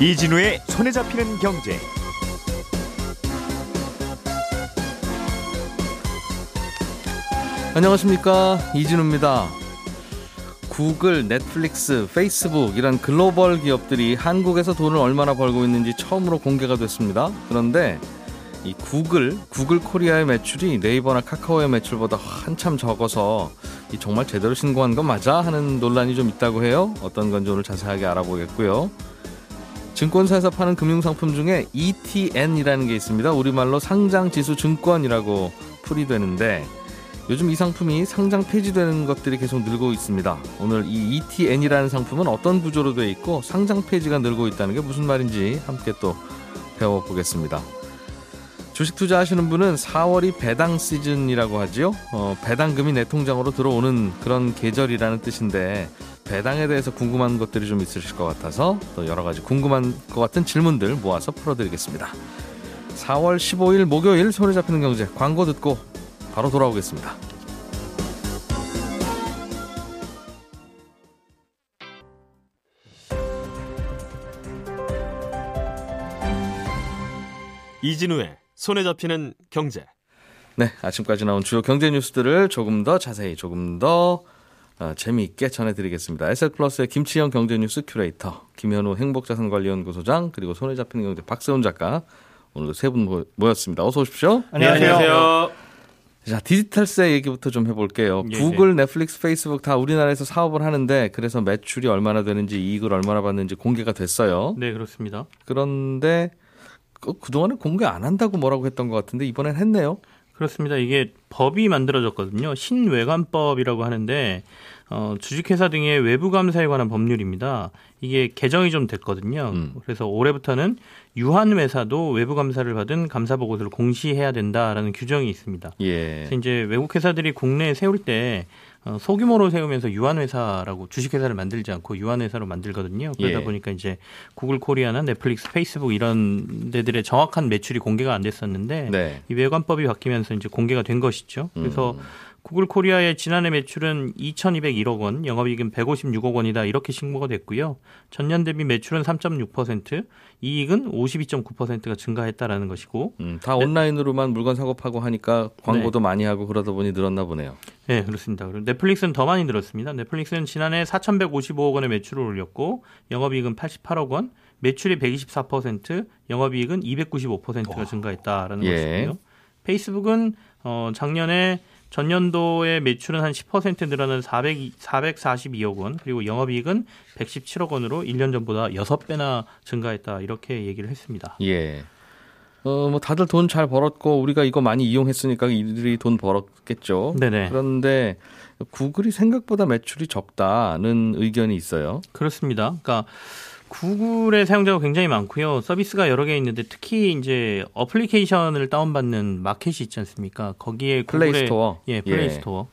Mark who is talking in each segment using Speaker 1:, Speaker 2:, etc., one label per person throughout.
Speaker 1: 이진우의 손에 잡히는 경제.
Speaker 2: 안녕하십니까 이진우입니다. 구글, 넷플릭스, 페이스북 이런 글로벌 기업들이 한국에서 돈을 얼마나 벌고 있는지 처음으로 공개가 됐습니다. 그런데 이 구글, 구글 코리아의 매출이 네이버나 카카오의 매출보다 한참 적어서 이 정말 제대로 신고한 건 맞아 하는 논란이 좀 있다고 해요. 어떤 건지 오늘 자세하게 알아보겠고요. 증권사에서 파는 금융상품 중에 ETN이라는 게 있습니다. 우리말로 상장지수 증권이라고 풀이되는데 요즘 이 상품이 상장 폐지되는 것들이 계속 늘고 있습니다. 오늘 이 ETN이라는 상품은 어떤 구조로 되어 있고 상장 폐지가 늘고 있다는 게 무슨 말인지 함께 또 배워보겠습니다. 주식 투자하시는 분은 4월이 배당 시즌이라고 하지요. 어, 배당금이 내 통장으로 들어오는 그런 계절이라는 뜻인데 배당에 대해서 궁금한 것들이 좀 있으실 것 같아서 또 여러 가지 궁금한 것 같은 질문들 모아서 풀어드리겠습니다. 4월 15일 목요일 손에 잡히는 경제 광고 듣고 바로 돌아오겠습니다.
Speaker 3: 이진우의 손에 잡히는 경제.
Speaker 2: 네, 아침까지 나온 주요 경제 뉴스들을 조금 더 자세히, 조금 더 어, 재미있게 전해드리겠습니다. SL플러스의 김치영 경제뉴스 큐레이터, 김현우 행복자산관리연구소장, 그리고 손에 잡히는 경제 박세훈 작가, 오늘도 세 분 모였습니다. 어서 오십시오.
Speaker 3: 안녕하세요. 안녕하세요.
Speaker 2: 자, 디지털세 얘기부터 좀 해볼게요. 예, 구글, 예. 넷플릭스, 페이스북 다 우리나라에서 사업을 하는데 그래서 매출이 얼마나 되는지 이익을 얼마나 봤는지 공개가 됐어요.
Speaker 4: 네, 그렇습니다.
Speaker 2: 그런데 그, 그동안에 공개 안 한다고 뭐라고 했던 것 같은데 이번엔 했네요.
Speaker 4: 그렇습니다. 이게 법이 만들어졌거든요. 신외관법이라고 하는데 어, 주식회사 등의 외부 감사에 관한 법률입니다. 이게 개정이 좀 됐거든요. 음. 그래서 올해부터는 유한 회사도 외부 감사를 받은 감사 보고서를 공시해야 된다라는 규정이 있습니다. 예. 그래서 이제 외국 회사들이 국내에 세울 때 어, 소규모로 세우면서 유한 회사라고 주식 회사를 만들지 않고 유한 회사로 만들거든요. 그러다 예. 보니까 이제 구글 코리아나 넷플릭스, 페이스북 이런 데들의 정확한 매출이 공개가 안 됐었는데 네. 이 외관법이 바뀌면서 이제 공개가 된 것이죠. 그래서 음. 구글 코리아의 지난해 매출은 2,201억 원, 영업이익은 156억 원이다 이렇게 신고가 됐고요. 전년 대비 매출은 3.6%, 이익은 52.9%가 증가했다라는 것이고.
Speaker 2: 음, 다 온라인으로만 물건 사고 파고 하니까 광고도 네. 많이 하고 그러다 보니 늘었나 보네요.
Speaker 4: 네, 그렇습니다. 그리고 넷플릭스는 더 많이 늘었습니다. 넷플릭스는 지난해 4,155억 원의 매출을 올렸고 영업이익은 88억 원, 매출이 124%, 영업이익은 295%가 증가했다라는 예. 것이고요. 페이스북은 어, 작년에 전년도의 매출은 한 10% 늘어난 400, 442억 원, 그리고 영업이익은 117억 원으로 1년 전보다 6배나 증가했다. 이렇게 얘기를 했습니다.
Speaker 2: 예. 어, 뭐 다들 돈 잘 벌었고 우리가 이거 많이 이용했으니까 이들이 돈 벌었겠죠. 네네. 그런데 구글이 생각보다 매출이 적다는 의견이 있어요.
Speaker 4: 그렇습니다. 그러니까 구글의 사용자가 굉장히 많고요. 서비스가 여러 개 있는데 특히 이제 어플리케이션을 다운받는 마켓이 있지 않습니까? 거기에
Speaker 2: 플레이 스토어.
Speaker 4: 예, 플레이 예. 스토어.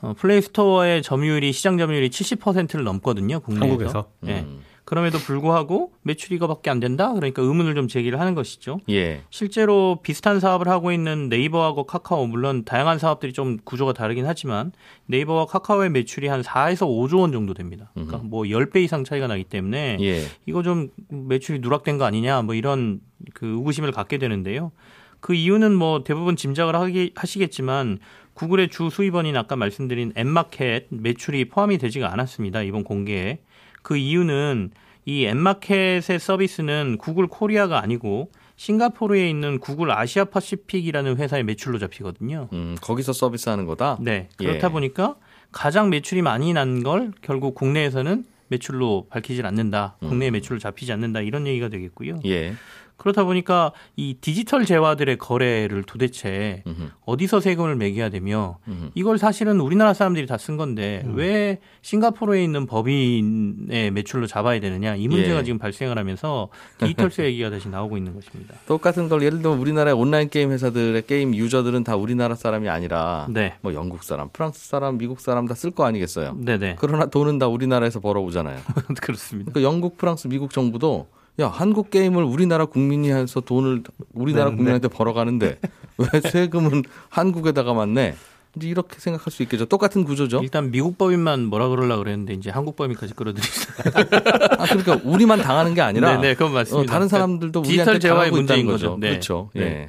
Speaker 4: 어, 플레이 스토어의 점유율이 시장 점유율이 70%를 넘거든요. 국내에서.
Speaker 2: 한국에서.
Speaker 4: 예. 음. 그럼에도 불구하고 매출이 이거밖에 안 된다? 그러니까 의문을 좀 제기를 하는 것이죠. 예. 실제로 비슷한 사업을 하고 있는 네이버하고 카카오 물론 다양한 사업들이 좀 구조가 다르긴 하지만 네이버와 카카오의 매출이 한 4에서 5조 원 정도 됩니다. 그러니까 뭐 10배 이상 차이가 나기 때문에 예. 이거 좀 매출이 누락된 거 아니냐 뭐 이런 그 의구심을 갖게 되는데요. 그 이유는 뭐 대부분 짐작을 하기, 하시겠지만 구글의 주 수입원인 아까 말씀드린 앱마켓 매출이 포함이 되지가 않았습니다. 이번 공개에. 그 이유는 이 앱마켓의 서비스는 구글 코리아가 아니고 싱가포르에 있는 구글 Asia Pacific이라는 회사의 매출로 잡히거든요.
Speaker 2: 음, 거기서 서비스하는 거다.
Speaker 4: 네. 그렇다 예. 보니까 가장 매출이 많이 난 걸 결국 국내에서는 매출로 밝히질 않는다. 국내 음. 매출로 잡히지 않는다. 이런 얘기가 되겠고요. 예. 그렇다 보니까 이 디지털 재화들의 거래를 도대체 음흠. 어디서 세금을 매겨야 되며 음흠. 이걸 사실은 우리나라 사람들이 다 쓴 건데 음. 왜 싱가포르에 있는 법인의 매출로 잡아야 되느냐 이 문제가 예. 지금 발생을 하면서 디지털세 얘기가 다시 나오고 있는 것입니다.
Speaker 2: 똑같은 걸 예를 들면 우리나라의 온라인 게임 회사들의 게임 유저들은 다 우리나라 사람이 아니라 네. 뭐 영국 사람, 프랑스 사람, 미국 사람 다 쓸 거 아니겠어요. 네네. 그러나 돈은 다 우리나라에서 벌어오잖아요.
Speaker 4: 그렇습니다.
Speaker 2: 그러니까 영국, 프랑스, 미국 정부도 야 한국 게임을 우리나라 국민이 해서 돈을 우리나라 네, 국민한테 네. 벌어가는데 왜 세금은 한국에다가 맞네? 이제 이렇게 생각할 수 있겠죠. 똑같은 구조죠.
Speaker 4: 일단 미국 법인만 뭐라 그러려 그랬는데 이제 한국 법인까지 끌어들이죠.
Speaker 2: 아, 그러니까 우리만 당하는 게 아니라
Speaker 4: 네, 네, 그건 맞습니다.
Speaker 2: 어, 다른 사람들도 우리한테
Speaker 4: 디지털 재화의 문제인
Speaker 2: 거죠.
Speaker 4: 거죠. 네.
Speaker 2: 그렇죠.
Speaker 4: 네.
Speaker 2: 예.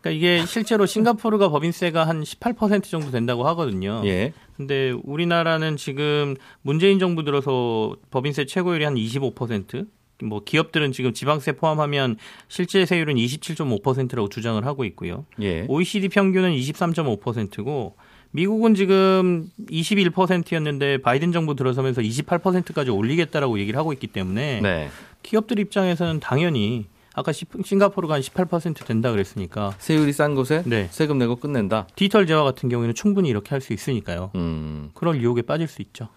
Speaker 4: 그러니까 이게 실제로 싱가포르가 법인세가 한 18% 정도 된다고 하거든요.
Speaker 2: 예.
Speaker 4: 근데 우리나라는 지금 문재인 정부 들어서 법인세 최고율이 한 25%. 뭐 기업들은 지금 지방세 포함하면 실제 세율은 27.5%라고 주장을 하고 있고요.
Speaker 2: 예.
Speaker 4: OECD 평균은 23.5%고 미국은 지금 21%였는데 바이든 정부 들어서면서 28%까지 올리겠다라고 얘기를 하고 있기 때문에
Speaker 2: 네.
Speaker 4: 기업들 입장에서는 당연히 아까 시- 싱가포르가 한 18% 된다 그랬으니까
Speaker 2: 세율이 싼 곳에
Speaker 4: 네.
Speaker 2: 세금 내고 끝낸다.
Speaker 4: 디지털 재화 같은 경우에는 충분히 이렇게 할 수 있으니까요.
Speaker 2: 음.
Speaker 4: 그럴 유혹에 빠질 수 있죠.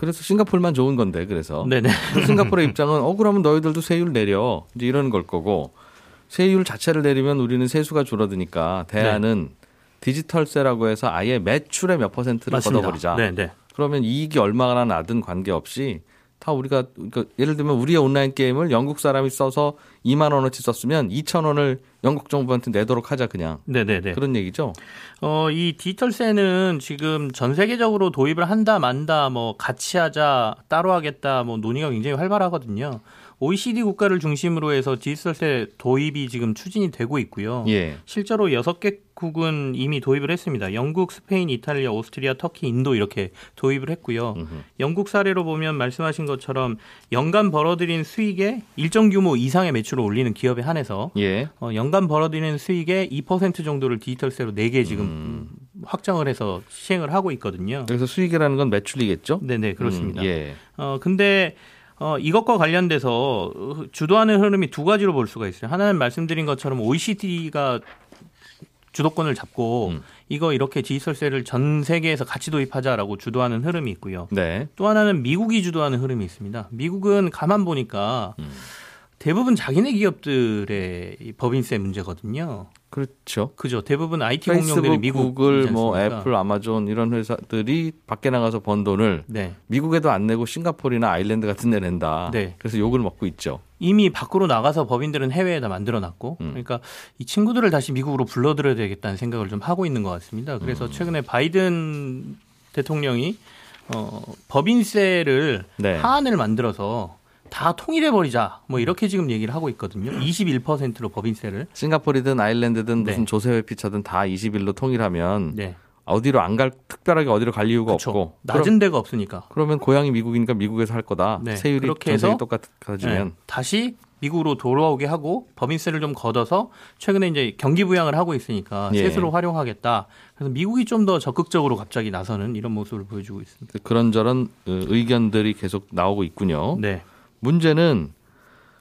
Speaker 2: 그래서 싱가포르만 좋은 건데 그래서
Speaker 4: 네네.
Speaker 2: 싱가포르의 입장은 어 그러면 너희들도 세율 내려 이제 이러는 걸 거고 세율 자체를 내리면 우리는 세수가 줄어드니까 대안은 디지털세라고 해서 아예 매출의 몇 퍼센트를 걷어버리자.
Speaker 4: 네네.
Speaker 2: 그러면 이익이 얼마나 나든 관계없이 다 우리가 그러니까 예를 들면 우리의 온라인 게임을 영국 사람이 써서 2만 원어치 썼으면 2천 원을 영국 정부한테 내도록 하자 그냥
Speaker 4: 네네네.
Speaker 2: 그런 얘기죠.
Speaker 4: 어, 이 디지털세는 지금 전 세계적으로 도입을 한다 만다 뭐 같이 하자 따로 하겠다 뭐 논의가 굉장히 활발하거든요. OECD 국가를 중심으로 해서 디지털세 도입이 지금 추진이 되고 있고요.
Speaker 2: 예.
Speaker 4: 실제로 여섯 개 국은 이미 도입을 했습니다. 영국, 스페인, 이탈리아, 오스트리아, 터키, 인도 이렇게 도입을 했고요.
Speaker 2: 음흠.
Speaker 4: 영국 사례로 보면 말씀하신 것처럼 연간 벌어들인 수익의 일정 규모 이상의 매출을 올리는 기업에 한해서
Speaker 2: 예.
Speaker 4: 어, 연간 벌어들이는 수익의 2% 정도를 디지털세로 4개 지금
Speaker 2: 음.
Speaker 4: 확정을 해서 시행을 하고 있거든요.
Speaker 2: 그래서 수익이라는 건 매출이겠죠.
Speaker 4: 네네 그렇습니다.
Speaker 2: 음, 예.
Speaker 4: 어 근데 어 이것과 관련돼서 어, 주도하는 흐름이 두 가지로 볼 수가 있어요. 하나는 말씀드린 것처럼 OECD가 주도권을 잡고
Speaker 2: 음.
Speaker 4: 이거 이렇게 디지털세를 전 세계에서 같이 도입하자라고 주도하는 흐름이 있고요.
Speaker 2: 네.
Speaker 4: 또 하나는 미국이 주도하는 흐름이 있습니다. 미국은 가만 보니까
Speaker 2: 음.
Speaker 4: 대부분 자기네 기업들의 이 법인세 문제거든요.
Speaker 2: 그렇죠.
Speaker 4: 그죠. 대부분 IT 공룡들이 미국
Speaker 2: 구글, 뭐 애플, 아마존 이런 회사들이 밖에 나가서 번 돈을
Speaker 4: 네.
Speaker 2: 미국에도 안 내고 싱가포르나 아일랜드 같은 데 낸다.
Speaker 4: 네.
Speaker 2: 그래서 욕을 먹고 있죠.
Speaker 4: 이미 밖으로 나가서 법인들은 해외에다 만들어 놨고
Speaker 2: 음.
Speaker 4: 그러니까 이 친구들을 다시 미국으로 불러들여야 되겠다는 생각을 좀 하고 있는 것 같습니다. 그래서
Speaker 2: 음.
Speaker 4: 최근에 바이든 대통령이 어 법인세를
Speaker 2: 네.
Speaker 4: 하한을 만들어서 다 통일해 버리자. 뭐 이렇게 지금 얘기를 하고 있거든요. 21%로 법인세를.
Speaker 2: 싱가포르든 아일랜드든
Speaker 4: 네.
Speaker 2: 무슨 조세 회피처든 다 20일로 통일하면
Speaker 4: 네.
Speaker 2: 어디로 안 갈 특별하게 어디로 갈 이유가
Speaker 4: 그렇죠.
Speaker 2: 없고
Speaker 4: 낮은
Speaker 2: 그럼,
Speaker 4: 데가 없으니까.
Speaker 2: 그러면 고향이 미국이니까 미국에서 할 거다.
Speaker 4: 네.
Speaker 2: 세율이
Speaker 4: 그렇게 해서
Speaker 2: 똑같아지면
Speaker 4: 네. 다시 미국으로 돌아오게 하고 법인세를 좀 걷어서 최근에 이제 경기 부양을 하고 있으니까
Speaker 2: 예.
Speaker 4: 세수로 활용하겠다. 그래서 미국이 좀 더 적극적으로 갑자기 나서는 이런 모습을 보여주고 있습니다.
Speaker 2: 그런저런 어, 의견들이 계속 나오고 있군요.
Speaker 4: 네.
Speaker 2: 문제는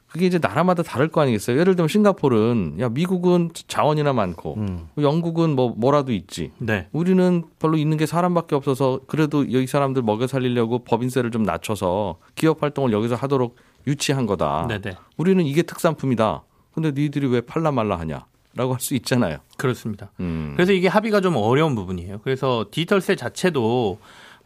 Speaker 2: 그게 이제 나라마다 다를 거 아니겠어요. 예를 들면 싱가포르는 야 미국은 자원이나 많고
Speaker 5: 음.
Speaker 2: 영국은 뭐 뭐라도 있지.
Speaker 4: 네.
Speaker 2: 우리는 별로 있는 게 사람밖에 없어서 그래도 여기 사람들 먹여 살리려고 법인세를 좀 낮춰서 기업 활동을 여기서 하도록 유치한 거다.
Speaker 4: 네, 네.
Speaker 2: 우리는 이게 특산품이다. 근데 니들이 왜 팔라 말라 하냐 라고 할 수 있잖아요.
Speaker 4: 그렇습니다.
Speaker 2: 음.
Speaker 4: 그래서 이게 합의가 좀 어려운 부분이에요. 그래서 디지털세 자체도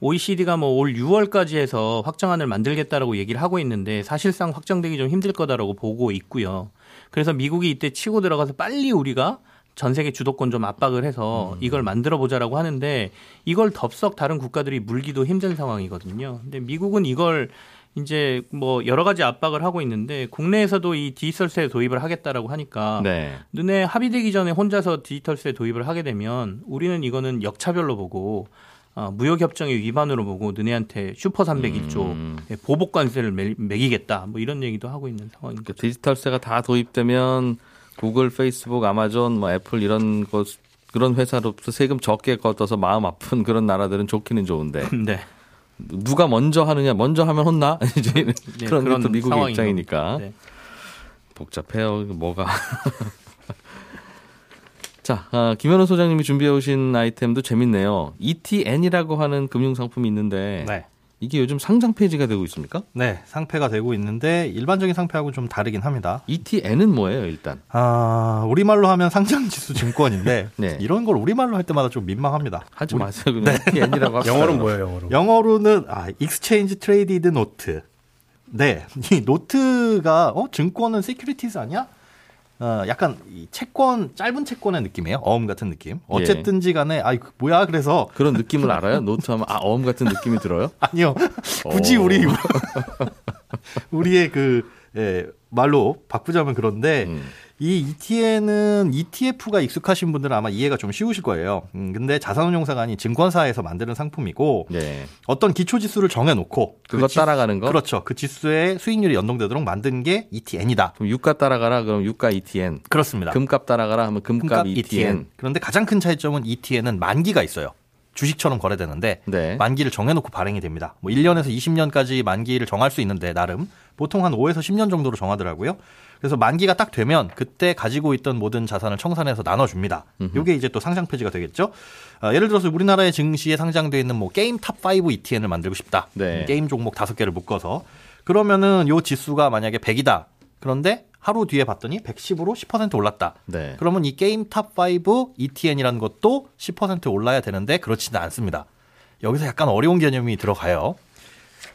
Speaker 4: OECD가 뭐 올 6월까지 해서 확정안을 만들겠다라고 얘기를 하고 있는데 사실상 확정되기 좀 힘들 거다라고 보고 있고요. 그래서 미국이 이때 치고 들어가서 빨리 우리가 전 세계 주도권 좀 압박을 해서 이걸 만들어 보자라고 하는데 이걸 덥석 다른 국가들이 물기도 힘든 상황이거든요. 근데 미국은 이걸 이제 뭐 여러 가지 압박을 하고 있는데 국내에서도 이 디지털세 도입을 하겠다라고 하니까
Speaker 2: 네.
Speaker 4: 눈에 합의되기 전에 혼자서 디지털세 도입을 하게 되면 우리는 이거는 역차별로 보고 어, 무역협정의 위반으로 보고 너네한테 슈퍼 301조
Speaker 2: 음.
Speaker 4: 보복 관세를 매, 매기겠다 뭐 이런 얘기도 하고 있는 상황입니다.
Speaker 2: 그 디지털세가 다 도입되면 구글, 페이스북, 아마존, 뭐 애플 이런 것 그런 회사로부터 세금 적게 걷어서 마음 아픈 그런 나라들은 좋기는 좋은데
Speaker 4: 네.
Speaker 2: 누가 먼저 하느냐 먼저 하면 혼나 이제
Speaker 4: 네,
Speaker 2: 그런 또 미국의 입장이니까.
Speaker 4: 네.
Speaker 2: 복잡해요 뭐가 자 아, 김현우 소장님이 준비해 오신 아이템도 재밌네요 ETN이라고 하는 금융 상품이 있는데
Speaker 5: 네.
Speaker 2: 이게 요즘 상장 폐지가 되고 있습니까?
Speaker 5: 네, 상폐가 되고 있는데 일반적인 상폐하고 좀 다르긴 합니다.
Speaker 2: ETN은 뭐예요 일단?
Speaker 5: 아, 우리말로 하면 상장 지수 증권인데
Speaker 2: 네.
Speaker 5: 이런 걸 우리말로 할 때마다 좀 민망합니다.
Speaker 2: 하지 마세요 그냥 ETN이라고 합시다.
Speaker 6: 영어는 뭐예요, 영어로?
Speaker 5: 영어로는 아, Exchange Traded Note. 네, 이 노트가 어 증권은 securities 아니야? 어, 약간 이 채권 짧은 채권의 느낌이에요. 어음 같은 느낌. 어쨌든지 간에 아이 그 뭐야 그래서
Speaker 2: 그런 느낌을 알아요? 노트하면 아 어음 같은 느낌이 들어요?
Speaker 5: 아니요. 굳이
Speaker 2: 오.
Speaker 5: 우리 우리의 그 예, 말로 바꾸자면 그런데
Speaker 2: 음.
Speaker 5: 이 ETN은 ETF가 익숙하신 분들은 아마 이해가 좀 쉬우실 거예요. 음, 근데 자산운용사가 아닌 증권사에서 만드는 상품이고
Speaker 2: 네.
Speaker 5: 어떤 기초 지수를 정해놓고
Speaker 2: 그거
Speaker 5: 지-
Speaker 2: 따라가는 거?
Speaker 5: 그렇죠. 그 지수의 수익률이 연동되도록 만든 게 ETN이다.
Speaker 2: 그럼 유가 따라가라 그럼 유가 ETN.
Speaker 5: 그렇습니다.
Speaker 2: 금값 따라가라 하면 금값,
Speaker 5: 금값
Speaker 2: ETN.
Speaker 5: ETN. 그런데 가장 큰 차이점은 ETN은 만기가 있어요. 주식처럼 거래되는데
Speaker 2: 네.
Speaker 5: 만기를 정해놓고 발행이 됩니다. 뭐 1년에서 20년까지 만기를 정할 수 있는데 나름 보통 한 5에서 10년 정도로 정하더라고요. 그래서 만기가 딱 되면 그때 가지고 있던 모든 자산을 청산해서 나눠줍니다. 이게 이제 또 상장 폐지가 되겠죠. 아, 예를 들어서 우리나라의 증시에 상장돼 있는 뭐 게임 top 5 ETN을 만들고 싶다.
Speaker 2: 네.
Speaker 5: 게임 종목 다섯 개를 묶어서 그러면은 요 지수가 만약에 100이다. 그런데 하루 뒤에 봤더니 110으로 10% 올랐다.
Speaker 2: 네.
Speaker 5: 그러면 이 게임 top 5 ETN이라는 것도 10% 올라야 되는데 그렇지는 않습니다. 여기서 약간 어려운 개념이 들어가요.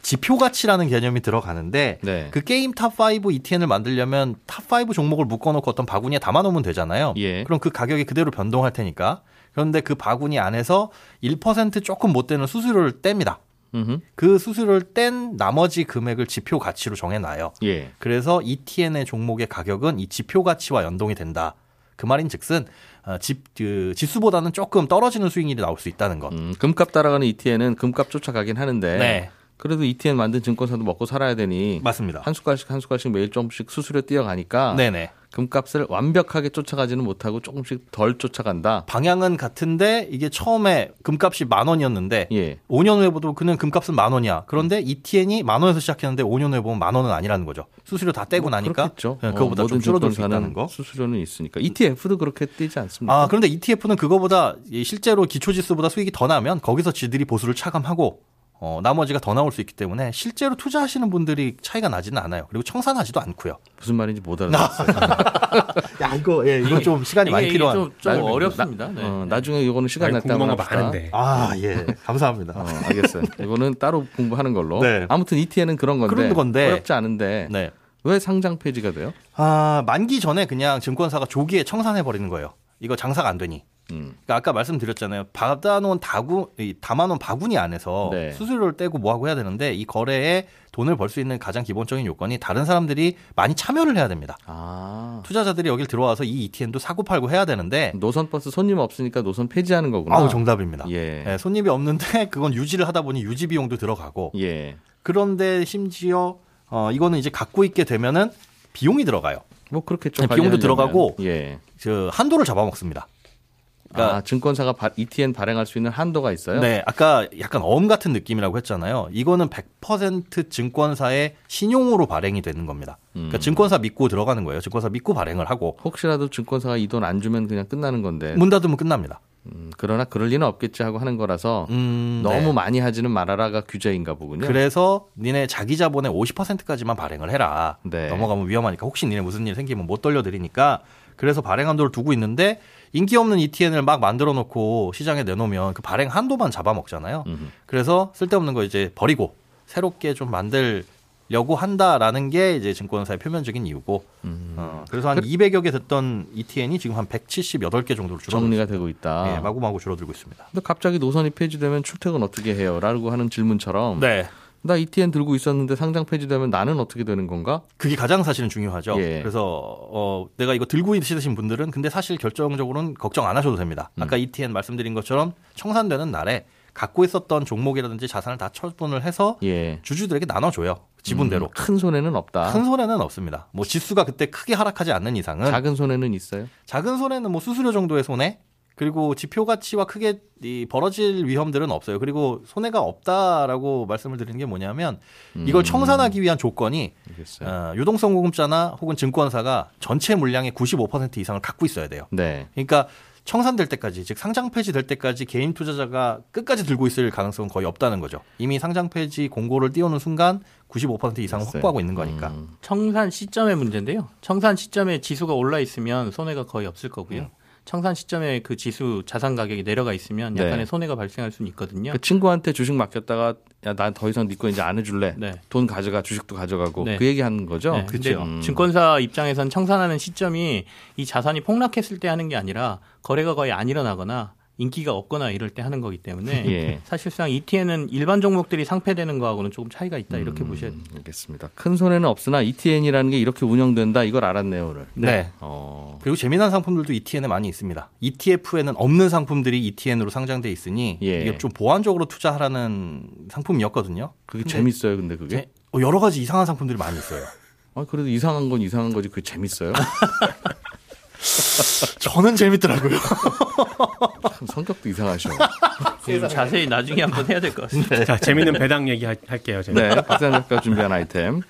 Speaker 5: 지표 가치라는 개념이 들어가는데
Speaker 2: 네.
Speaker 5: 그 게임 top 5 ETN을 만들려면 top 5 종목을 묶어놓고 어떤 바구니에 담아놓으면 되잖아요.
Speaker 2: 예.
Speaker 5: 그럼 그 가격이 그대로 변동할 테니까. 그런데 그 바구니 안에서 1% 조금 못 되는 수수료를 뗍니다.
Speaker 2: 음흠.
Speaker 5: 그 수수료를 뗀 나머지 금액을 지표 가치로 정해놔요.
Speaker 2: 예.
Speaker 5: 그래서 ETN의 종목의 가격은 이 지표 가치와 연동이 된다. 그 말인 즉슨 어, 집, 그 지수보다는 조금 떨어지는 수익률이 나올 수 있다는 것.
Speaker 2: 음, 금값 따라가는 ETN은 금값 쫓아가긴 하는데
Speaker 5: 네.
Speaker 2: 그래도 ETN 만든 증권사도 먹고 살아야 되니
Speaker 5: 맞습니다.
Speaker 2: 한 숟갈씩 한 숟갈씩 매일 조금씩 수수료 뛰어가니까
Speaker 5: 네네.
Speaker 2: 금값을 완벽하게 쫓아가지는 못하고 조금씩 덜 쫓아간다.
Speaker 5: 방향은 같은데 이게 처음에 금값이 만 원이었는데
Speaker 2: 예.
Speaker 5: 5년 후에 보도 그는 금값은 만 원이야. 그런데 ETN이 만 원에서 시작했는데 5년 후에 보면 만 원은 아니라는 거죠. 수수료 다 떼고 나니까
Speaker 2: 뭐 그렇겠죠.
Speaker 5: 네, 그거보다
Speaker 2: 어,
Speaker 5: 좀 줄어들 수 있다는 거.
Speaker 2: 수수료는 있으니까 ETF도 그렇게 뛰지 않습니까?
Speaker 5: 아, 그런데 ETF는 그거보다 이 실제로 기초지수보다 수익이 더 나면 거기서 지들이 보수를 차감하고 어, 나머지가 더 나올 수 있기 때문에 실제로 투자하시는 분들이 차이가 나지는 않아요. 그리고 청산하지도 않고요.
Speaker 2: 무슨 말인지 못 알아듣겠어요.
Speaker 5: 야, 이거, 예, 이거 좀 시간이 많이
Speaker 4: 이게
Speaker 5: 필요한.
Speaker 4: 좀, 좀
Speaker 2: 나-
Speaker 4: 어렵습니다. 네.
Speaker 2: 어, 나중에 이거는 시간 날 때 한번.
Speaker 6: 많은데.
Speaker 5: 아, 예. 감사합니다.
Speaker 2: 어, 알겠어요. 이거는 따로 공부하는 걸로.
Speaker 5: 네.
Speaker 2: 아무튼 ETN은 그런 건데,
Speaker 5: 그런 건데.
Speaker 2: 어렵지 않은데
Speaker 5: 네.
Speaker 2: 왜 상장 폐지가 돼요?
Speaker 5: 아, 만기 전에 그냥 증권사가 조기에 청산해 버리는 거예요. 이거 장사가 안 되니.
Speaker 2: 음.
Speaker 5: 그러니까 아까 말씀드렸잖아요. 받아놓은 다구, 이 담아놓은 바구니 안에서
Speaker 2: 네.
Speaker 5: 수수료를 떼고 뭐하고 해야 되는데 이 거래에 돈을 벌 수 있는 가장 기본적인 요건이 다른 사람들이 많이 참여를 해야 됩니다.
Speaker 2: 아
Speaker 5: 투자자들이 여길 들어와서 이 ETN도 사고 팔고 해야 되는데
Speaker 2: 노선 버스 손님 없으니까 노선 폐지하는 거구나.
Speaker 5: 아우 정답입니다.
Speaker 2: 예.
Speaker 5: 예, 손님이 없는데 그건 유지를 하다 보니 유지 비용도 들어가고
Speaker 2: 예.
Speaker 5: 그런데 심지어 어 이거는 이제 갖고 있게 되면은 비용이 들어가요.
Speaker 2: 뭐 그렇겠죠.
Speaker 5: 네, 비용도. 들어가고
Speaker 2: 예.
Speaker 5: 저 한도를 잡아먹습니다. 그러니까
Speaker 2: 아, 증권사가 바- ETN 발행할 수 있는 한도가 있어요?
Speaker 5: 네, 아까 약간 어음 같은 느낌이라고 했잖아요. 이거는 100% 증권사의 신용으로 발행이 되는 겁니다. 그러니까
Speaker 2: 음.
Speaker 5: 증권사 믿고 들어가는 거예요. 증권사 믿고 발행을 하고
Speaker 2: 혹시라도 증권사가 이 돈 안 주면 그냥 끝나는 건데.
Speaker 5: 문 닫으면 끝납니다.
Speaker 2: 음, 그러나 그럴 리는 없겠지 하고 하는 거라서
Speaker 5: 음,
Speaker 2: 너무
Speaker 5: 네.
Speaker 2: 많이 하지는 말아라가 규제인가 보군요.
Speaker 5: 그래서 니네 자기 자본의 50%까지만 발행을 해라.
Speaker 2: 네.
Speaker 5: 넘어가면 위험하니까 혹시 니네 무슨 일 생기면 못 돌려드리니까 그래서 발행 한도를 두고 있는데 인기 없는 ETN을 막 만들어 놓고 시장에 내놓으면 그 발행 한도만 잡아먹잖아요.
Speaker 2: 음흠.
Speaker 5: 그래서 쓸데없는 거 이제 버리고 새롭게 좀 만들 려고 한다라는 게 이제 증권사의 표면적인 이유고
Speaker 2: 음.
Speaker 5: 어, 그래서 한 200여 개 됐던 ETN이 지금 한 178개 정도로 줄어들고
Speaker 2: 정리가
Speaker 5: 있습니다.
Speaker 2: 되고 있다.
Speaker 5: 예, 마구마구 줄어들고 있습니다.
Speaker 2: 근데 갑자기 노선이 폐지되면 출퇴근 어떻게 해요? 라고 하는 질문처럼
Speaker 5: 네.
Speaker 2: 나 ETN 들고 있었는데 상장 폐지되면 나는 어떻게 되는 건가?
Speaker 5: 그게 가장 사실은 중요하죠.
Speaker 2: 예.
Speaker 5: 그래서 어, 내가 이거 들고 있으신 분들은 근데 사실 결정적으로는 걱정 안 하셔도 됩니다. 아까
Speaker 2: 음.
Speaker 5: ETN 말씀드린 것처럼 청산되는 날에 갖고 있었던 종목이라든지 자산을 다 처분을 해서
Speaker 2: 예.
Speaker 5: 주주들에게 나눠줘요. 지분대로.
Speaker 2: 음, 큰 손해는 없다.
Speaker 5: 큰 손해는 없습니다. 뭐 지수가 그때 크게 하락하지 않는 이상은
Speaker 2: 작은 손해는 있어요.
Speaker 5: 작은 손해는 뭐 수수료 정도의 손해 그리고 지표 가치와 크게 이 벌어질 위험들은 없어요. 그리고 손해가 없다라고 말씀을 드리는 게 뭐냐면 이걸
Speaker 2: 음.
Speaker 5: 청산하기 위한 조건이
Speaker 2: 알겠어요.
Speaker 5: 어, 유동성 공급자나 혹은 증권사가 전체 물량의 95% 이상을 갖고 있어야 돼요.
Speaker 2: 네.
Speaker 5: 그러니까 청산될 때까지 즉 상장 폐지될 때까지 개인 투자자가 끝까지 들고 있을 가능성은 거의 없다는 거죠. 이미 상장 폐지 공고를 띄우는 순간 95% 이상을
Speaker 2: 글쎄요.
Speaker 5: 확보하고 있는 거니까.
Speaker 2: 음.
Speaker 4: 청산 시점의 문제인데요. 청산 시점에 지수가 올라 있으면 손해가 거의 없을 거고요. 청산 시점에 그 지수 자산 가격이 내려가 있으면
Speaker 2: 네.
Speaker 4: 약간의 손해가 발생할 수는 있거든요.
Speaker 2: 그 친구한테 주식 맡겼다가 야 난 더 이상 네거 이제 안 해줄래.
Speaker 4: 네.
Speaker 2: 돈 가져가 주식도 가져가고
Speaker 4: 네.
Speaker 2: 그 얘기 하는 거죠.
Speaker 4: 네, 근데
Speaker 2: 음.
Speaker 4: 증권사 입장에선 청산하는 시점이 이 자산이 폭락했을 때 하는 게 아니라 거래가 거의 안 일어나거나 인기가 없거나 이럴 때 하는 거기 때문에
Speaker 2: 예.
Speaker 4: 사실상 ETN은 일반 종목들이 상패되는 거하고는 조금 차이가 있다 이렇게 보셔야 됩니다.
Speaker 2: 알겠습니다. 큰 손해는 없으나 ETN이라는 게 이렇게 운영된다 이걸 알았네요 오늘.
Speaker 5: 네.
Speaker 2: 어.
Speaker 5: 그리고 재미난 상품들도 ETN에 많이 있습니다. ETF에는 없는 상품들이 ETN으로 상장돼 있으니
Speaker 2: 예.
Speaker 5: 이게 좀 보완적으로 투자하라는 상품이었거든요.
Speaker 2: 그게
Speaker 5: 근데
Speaker 2: 재밌어요, 근데 그게.
Speaker 5: 제- 어, 여러 가지 이상한 상품들이 많이 있어요.
Speaker 2: 아 그래도 이상한 건 이상한 거지 그게 재밌어요.
Speaker 5: 저는 재밌더라고요.
Speaker 2: 참 성격도 이상하셔.
Speaker 4: 좀 자세히 나중에 한번 해야 될 것 같습니다.
Speaker 3: 자, 재밌는 배당 얘기 하- 할게요. 제가.
Speaker 2: 네, 박찬 작가 준비한 아이템.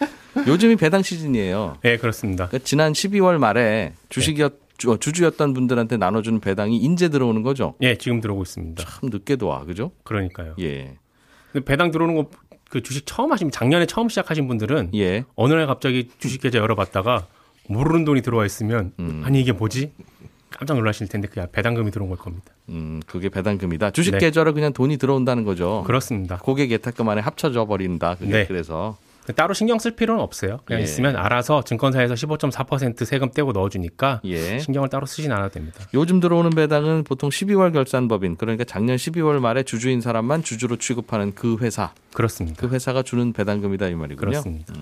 Speaker 2: 요즘이 배당 시즌이에요.
Speaker 3: 네, 그렇습니다.
Speaker 2: 그러니까 지난 12월 말에 주식이었 주- 주주였던 분들한테 나눠주는 배당이 인제 들어오는 거죠.
Speaker 3: 예, 지금 들어오고 있습니다.
Speaker 2: 참 늦게도 와, 그죠?
Speaker 3: 그러니까요.
Speaker 2: 예,
Speaker 3: 근데 배당 들어오는 거 그 주식 처음 하신 작년에 처음 시작하신 분들은
Speaker 2: 예.
Speaker 3: 어느 날 갑자기 주식 계좌 열어봤다가 모르는 돈이 들어와 있으면
Speaker 2: 음.
Speaker 3: 아니 이게 뭐지? 깜짝 놀라실 텐데 그게 배당금이 들어온 걸 겁니다.
Speaker 2: 음, 그게 배당금이다. 주식
Speaker 3: 네.
Speaker 2: 계좌로 그냥 돈이 들어온다는 거죠.
Speaker 3: 그렇습니다.
Speaker 2: 고객 예탁금 안에 합쳐져 버린다. 그게
Speaker 3: 네.
Speaker 2: 그래서
Speaker 3: 따로 신경 쓸 필요는 없어요. 그냥
Speaker 2: 예.
Speaker 3: 있으면 알아서 증권사에서 15.4% 세금 떼고 넣어주니까
Speaker 2: 예.
Speaker 3: 신경을 따로 쓰진 않아도 됩니다.
Speaker 2: 요즘 들어오는 배당은 보통 12월 결산법인 그러니까 작년 12월 말에 주주인 사람만 주주로 취급하는 그 회사
Speaker 3: 그렇습니다.
Speaker 2: 그 회사가 주는 배당금이다 이 말이군요.
Speaker 3: 그렇습니다.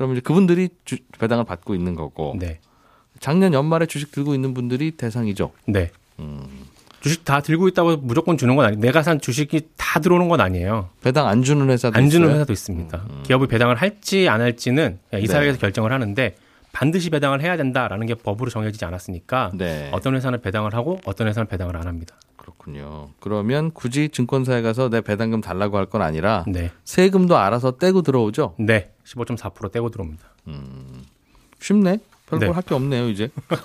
Speaker 2: 그럼 이제 그분들이 주- 배당을 받고 있는 거고
Speaker 3: 네.
Speaker 2: 작년 연말에 주식 들고 있는 분들이 대상이죠.
Speaker 3: 네.
Speaker 2: 음.
Speaker 3: 주식 다 들고 있다고 무조건 주는 건 아니에요. 내가 산 주식이 다 들어오는 건 아니에요.
Speaker 2: 배당 안 주는 회사도
Speaker 3: 안 주는
Speaker 2: 있어요?
Speaker 3: 회사도 있습니다. 기업이 배당을 할지 안 할지는 이사회에서
Speaker 2: 네.
Speaker 3: 결정을 하는데 반드시 배당을 해야 된다라는 게 법으로 정해지지 않았으니까
Speaker 2: 네.
Speaker 3: 어떤 회사는 배당을 하고 어떤 회사는 배당을 안 합니다.
Speaker 2: 그렇군요. 그러면 굳이 증권사에 가서 내 배당금 달라고 할 건 아니라
Speaker 3: 네.
Speaker 2: 세금도 알아서 떼고 들어오죠.
Speaker 3: 네. 15.4% 떼고 들어옵니다.
Speaker 2: 쉽네. 별거
Speaker 3: 네.
Speaker 2: 할게 없네요 이제.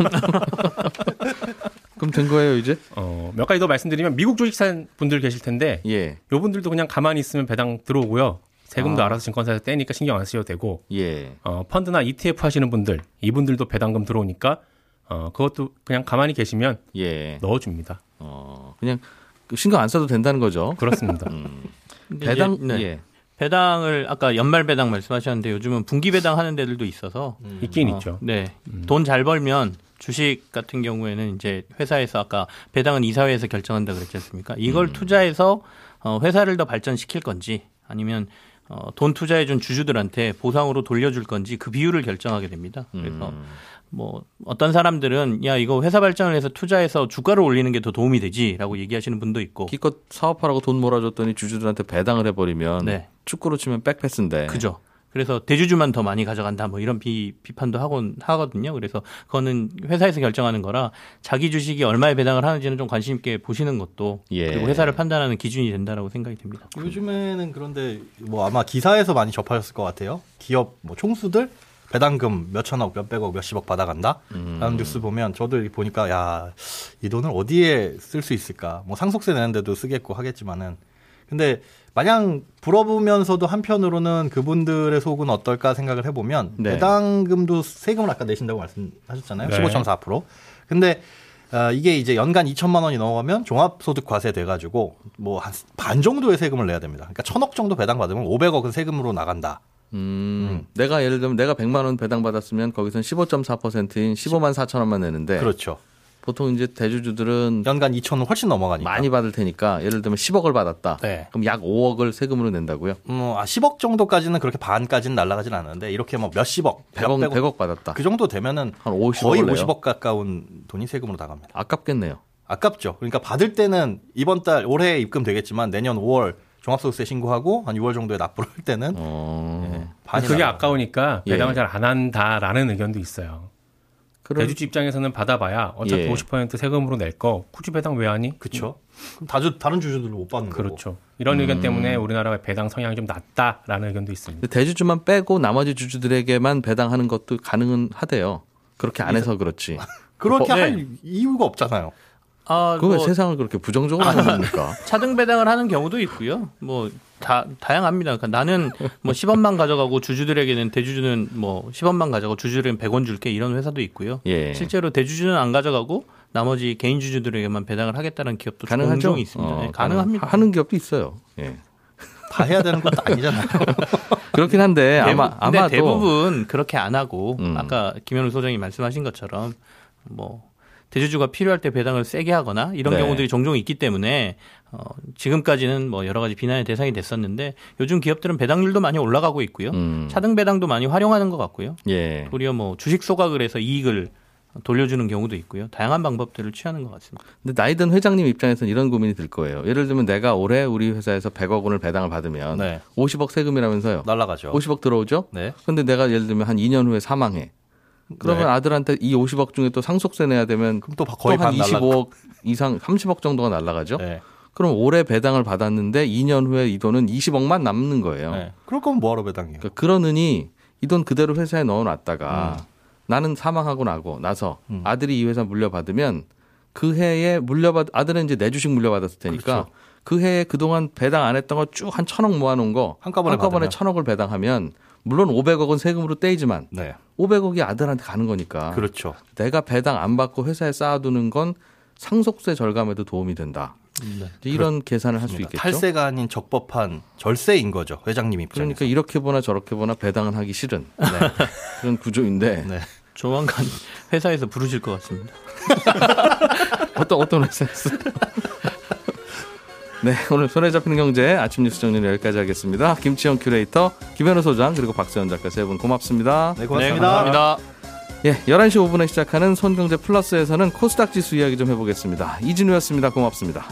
Speaker 2: 그럼 된 거예요 이제?
Speaker 3: 어, 몇 가지 더 말씀드리면 미국 주식 산 분들 계실 텐데
Speaker 2: 예,
Speaker 3: 요 분들도 그냥 가만히 있으면 배당 들어오고요. 세금도
Speaker 2: 아.
Speaker 3: 알아서 증권사에서 떼니까 신경 안 쓰셔도 되고
Speaker 2: 예.
Speaker 3: 어, 펀드나 ETF 하시는 분들 이분들도 배당금 들어오니까 어, 그것도 그냥 가만히 계시면
Speaker 2: 예.
Speaker 3: 넣어줍니다.
Speaker 2: 어, 그냥 그 신경 안 써도 된다는 거죠.
Speaker 3: 그렇습니다.
Speaker 4: 근데
Speaker 2: 배당
Speaker 4: 네.
Speaker 2: 예.
Speaker 4: 배당을 아까 연말 배당 말씀하셨는데 요즘은 분기 배당 하는 데들도 있어서
Speaker 3: 있긴
Speaker 4: 어,
Speaker 3: 있죠.
Speaker 4: 네. 돈잘 벌면 주식 같은 경우에는 이제 회사에서 아까 배당은 이사회에서 결정한다 그랬지 않습니까? 이걸 투자해서 어, 회사를 더 발전시킬 건지 아니면 어, 돈 투자해준 주주들한테 보상으로 돌려줄 건지 그 비율을 결정하게 됩니다. 그래서 뭐 어떤 사람들은 야 이거 회사 발전을 해서 투자해서 주가를 올리는 게 더 도움이 되지라고 얘기하시는 분도 있고
Speaker 2: 기껏 사업하라고 돈 몰아줬더니 주주들한테 배당을 해버리면
Speaker 4: 네.
Speaker 2: 축구로 치면 백패스인데.
Speaker 4: 그죠. 그래서 대주주만 더 많이 가져간다 뭐 이런 비, 비판도 하곤 하거든요. 그래서 그거는 회사에서 결정하는 거라 자기 주식이 얼마에 배당을 하는지는 좀 관심 있게 보시는 것도
Speaker 2: 예.
Speaker 4: 그리고 회사를 판단하는 기준이 된다라고 생각이 됩니다.
Speaker 5: 요즘에는 그런데 뭐 아마 기사에서 많이 접하셨을 것 같아요. 기업 뭐 총수들 배당금 몇천억, 몇백억, 몇십억 받아간다. 라는 뉴스 보면 저도 보니까 야, 이 돈을 어디에 쓸 수 있을까? 뭐 상속세 내는데도 쓰겠고 하겠지만은 근데 마냥 부러우면서도 한편으로는 그분들의 속은 어떨까 생각을 해보면
Speaker 2: 네.
Speaker 5: 배당금도 세금을 아까 내신다고 말씀하셨잖아요.
Speaker 3: 네.
Speaker 5: 15.4%. 근데 어, 이게 이제 연간 2천만 원이 넘어가면 종합소득과세 돼가지고 뭐 한 반 정도의 세금을 내야 됩니다. 그러니까 천억 정도 배당 받으면 500억은 세금으로 나간다.
Speaker 2: 음, 내가 예를 들면 내가 100만 원 배당 받았으면 거기선 15.4%인 15만 4천 원만 내는데
Speaker 5: 그렇죠.
Speaker 2: 보통 이제 대주주들은
Speaker 5: 연간 2천은 훨씬 넘어가니까.
Speaker 2: 많이 받을 테니까 예를 들면 10억을 받았다.
Speaker 5: 네.
Speaker 2: 그럼 약 5억을 세금으로 낸다고요?
Speaker 5: 음, 아, 10억 정도까지는 그렇게 반까지는 날아가진 않는데 이렇게 뭐 몇십억,
Speaker 2: 100억,
Speaker 5: 몇백억
Speaker 2: 100억 받았다.
Speaker 5: 그 정도 되면은
Speaker 2: 한 50억
Speaker 5: 거의
Speaker 2: 을 내요?
Speaker 5: 50억 가까운 돈이 세금으로 나갑니다.
Speaker 2: 아깝겠네요.
Speaker 5: 아깝죠. 그러니까 받을 때는 이번 달 올해 입금 되겠지만 내년 5월 종합소득세 신고하고 한 6월 정도에 납부를 할 때는
Speaker 2: 어.
Speaker 5: 네, 반이
Speaker 3: 그게
Speaker 5: 나가요.
Speaker 3: 아까우니까
Speaker 2: 예.
Speaker 3: 배당을 잘안 한다라는 의견도 있어요.
Speaker 2: 그럼
Speaker 3: 대주주 입장에서는 받아봐야 어차피
Speaker 2: 예.
Speaker 3: 50% 세금으로 낼 거 굳이 배당 왜 하니?
Speaker 5: 그렇죠. 그럼 다주, 다른 주주들도 못 받는 거고.
Speaker 3: 그렇죠. 이런 의견 때문에 우리나라가 배당 성향이 좀 낮다라는 의견도 있습니다.
Speaker 2: 대주주만 빼고 나머지 주주들에게만 배당하는 것도 가능은 하대요. 그렇게 안 해서 그렇지.
Speaker 5: 그렇게
Speaker 4: 어, 네.
Speaker 5: 할 이유가 없잖아요.
Speaker 4: 아,
Speaker 2: 그왜
Speaker 4: 뭐
Speaker 2: 세상을 그렇게 부정적으로 만듭니까?
Speaker 4: 차등 배당을 하는 경우도 있고요. 뭐 다 다양합니다. 그러니까 나는 뭐 10원만 가져가고 주주들에게는 대주주는 뭐 10원만 가져가고 주주들은 100원 줄게 이런 회사도 있고요.
Speaker 2: 예.
Speaker 4: 실제로 대주주는 안 가져가고 나머지 개인 주주들에게만 배당을 하겠다는 기업도
Speaker 2: 가능하죠?
Speaker 4: 종종 있습니다.
Speaker 2: 어,
Speaker 4: 네, 가능합니다.
Speaker 2: 하는 기업도 있어요. 예.
Speaker 5: 다 해야 되는 것도 아니잖아요.
Speaker 2: 그렇긴 한데 아마 아마도
Speaker 4: 대부분 그렇게 안 하고
Speaker 2: 음.
Speaker 4: 아까 김현우 소장이 말씀하신 것처럼 뭐 대주주가 필요할 때 배당을 세게 하거나 이런
Speaker 2: 네.
Speaker 4: 경우들이 종종 있기 때문에 어, 지금까지는 뭐 여러 가지 비난의 대상이 됐었는데 요즘 기업들은 배당률도 많이 올라가고 있고요.
Speaker 2: 음.
Speaker 4: 차등 배당도 많이 활용하는 것 같고요.
Speaker 2: 예.
Speaker 4: 도리어 뭐 주식 소각을 해서 이익을 돌려주는 경우도 있고요. 다양한 방법들을 취하는 것 같습니다.
Speaker 2: 근데 나이든 회장님 입장에서는 이런 고민이 들 거예요. 예를 들면 내가 올해 우리 회사에서 100억 원을 배당을 받으면
Speaker 5: 네.
Speaker 2: 50억 세금이라면서요.
Speaker 5: 날라가죠.
Speaker 2: 50억 들어오죠?
Speaker 5: 네.
Speaker 2: 근데 내가 예를 들면 한 2년 후에 사망해. 그러면
Speaker 5: 네.
Speaker 2: 아들한테 이 50억 중에 또 상속세 내야 되면
Speaker 5: 그럼 또 거의 또한반 날라.
Speaker 2: 25억 이상 30억 정도가 날라가죠.
Speaker 5: 네.
Speaker 2: 그럼 올해 배당을 받았는데 2년 후에 이 돈은 20억만 남는 거예요.
Speaker 5: 네. 그럴 거면 뭐하러 배당해요?
Speaker 2: 그러니까 그러느니 이 돈 그대로 회사에 넣어놨다가 나는 사망하고 나고 나서
Speaker 5: 음.
Speaker 2: 아들이 이 회사 물려받으면 그 해에 물려받 아들은 이제 내 주식 물려받았을 테니까
Speaker 5: 그렇죠.
Speaker 2: 그 해에 그동안 배당 안 했던 거 쭉 한 천억 모아놓은 거
Speaker 5: 한꺼번에 받으면.
Speaker 2: 천억을 배당하면 물론 500억은 세금으로 떼이지만
Speaker 5: 네.
Speaker 2: 500억이 아들한테 가는 거니까
Speaker 5: 그렇죠.
Speaker 2: 내가 배당 안 받고 회사에 쌓아두는 건 상속세 절감에도 도움이 된다.
Speaker 5: 네.
Speaker 2: 이런 계산을 할 수 있겠죠.
Speaker 5: 탈세가 아닌 적법한 절세인 거죠. 회장님 입장에서.
Speaker 2: 그러니까 이렇게 보나 저렇게 보나 배당은 하기 싫은
Speaker 5: 네.
Speaker 2: 그런 구조인데
Speaker 5: 네.
Speaker 4: 조만간 회사에서 부르실 것 같습니다.
Speaker 2: 어떤 어떤 회사였어? 네 오늘 손에 잡히는 경제 아침 뉴스 정리는 여기까지 하겠습니다. 김치영 큐레이터, 김현우 소장 그리고 박세현 작가 세 분 고맙습니다.
Speaker 5: 네,
Speaker 4: 네,
Speaker 5: 고맙습니다.
Speaker 4: 감사합니다.
Speaker 2: 예, 11시 5분에 시작하는 손경제 플러스에서는 코스닥 지수 이야기 좀 해보겠습니다. 이진우였습니다. 고맙습니다.